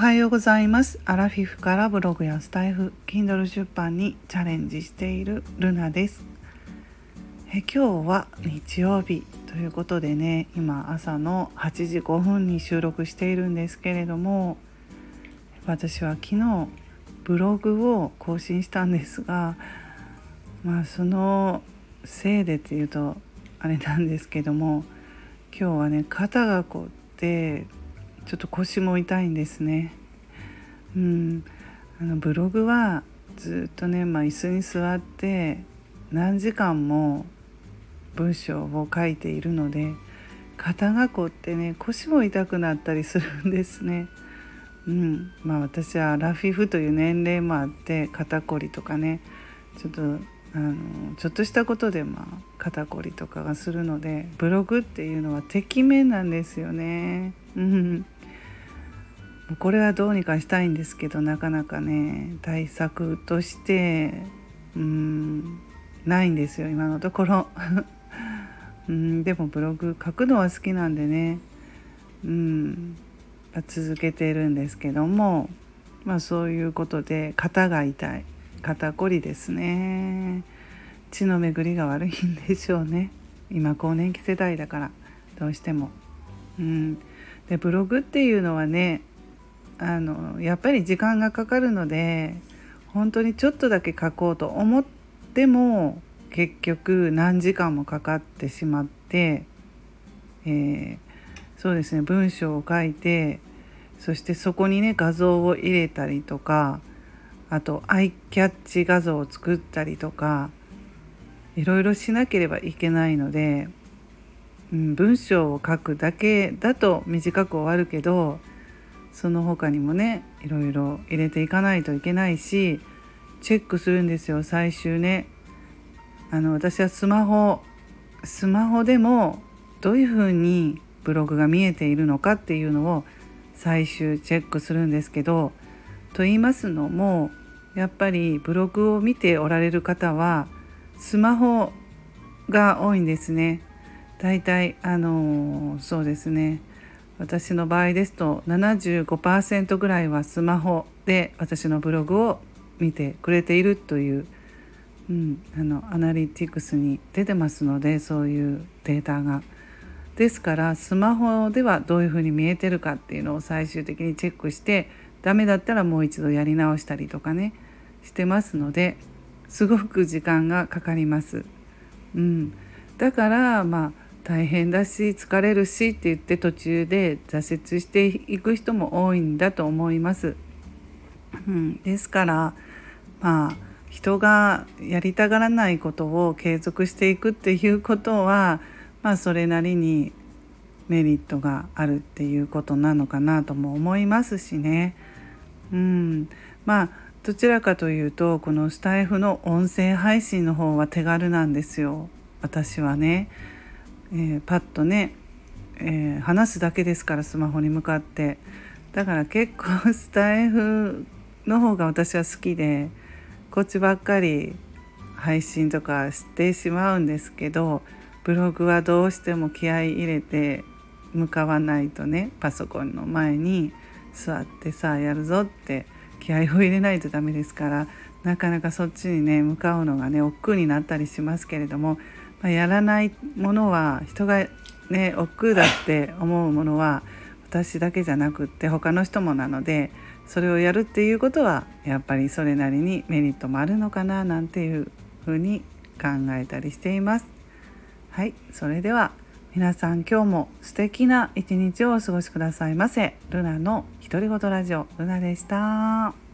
はようございます。アラフィフからブログやスタイフ Kindle 出版にチャレンジしているルナです。え今日は日曜日ということでね今朝の8時5分に収録しているんですけれども私は昨日ブログを更新したんですがまあそのせいでっていうとあれなんですけども今日はね肩がこうってちょっと腰も痛いんですね。うん、あのブログはずっとね、まあ、椅子に座って何時間も文章を書いているので肩がこってね腰も痛くなったりするんですね。うんまあ、私はラフィフという年齢もあって肩こりとかねちょっとあのちょっとしたことでまあ肩こりとかがするのでブログっていうのはてきめんなんですよね。うん。これはどうにかしたいんですけどなかなかね対策としてうんないんですよ今のところ。うん。でもブログ書くのは好きなんでね。うん。続けてるんですけどもまあそういうことで肩が痛い。肩こりですね。血の巡りが悪いんでしょうね。今更年期世代だからどうしても。うん。でブログっていうのはねあのやっぱり時間がかかるので本当にちょっとだけ書こうと思っても結局何時間もかかってしまって、えー、そうですね文章を書いてそしてそこにね画像を入れたりとかあとアイキャッチ画像を作ったりとかいろいろしなければいけないので、うん、文章を書くだけだと短く終わるけどその他にもねいろいろ入れていかないといけないしチェックするんですよ最終ね。あの私はスマホスマホでもどういうふうにブログが見えているのかっていうのを最終チェックするんですけどと言いますのもやっぱりブログを見ておられる方はスマホが多いんですね。だいたいあのそうですね私の場合ですと75%ぐらいはスマホで私のブログを見てくれているという、うん、あのアナリティクスに出てますのでそういうデータが。ですからスマホではどういうふうに見えてるかっていうのを最終的にチェックしてダメだったらもう一度やり直したりとかねしてますのですごく時間がかかります。うん、だからまあ大変だし疲れるしって言って途中で挫折していく人も多いんだと思います。うん、ですからまあ人がやりたがらないことを継続していくっていうことはまあそれなりにメリットがあるっていうことなのかなとも思いますしね。うん、まあどちらかというとこのスタイフの音声配信の方は手軽なんですよ私はね。えー、パッとね、えー、話すだけですからスマホに向かってだから結構スタイフの方が私は好きでこっちばっかり配信とかしてしまうんですけどブログはどうしても気合い入れて向かわないとねパソコンの前に座ってさあやるぞって気合を入れないとダメですからなかなかそっちにね向かうのがね億劫になったりしますけれどもまあ、やらないものは人がね億劫だって思うものは私だけじゃなくって他の人もなのでそれをやるっていうことはやっぱりそれなりにメリットもあるのかななんていうふうに考えたりしています。はいそれでは皆さん今日も素敵な一日をお過ごしくださいませ。ルナの独り言ラジオルナでした。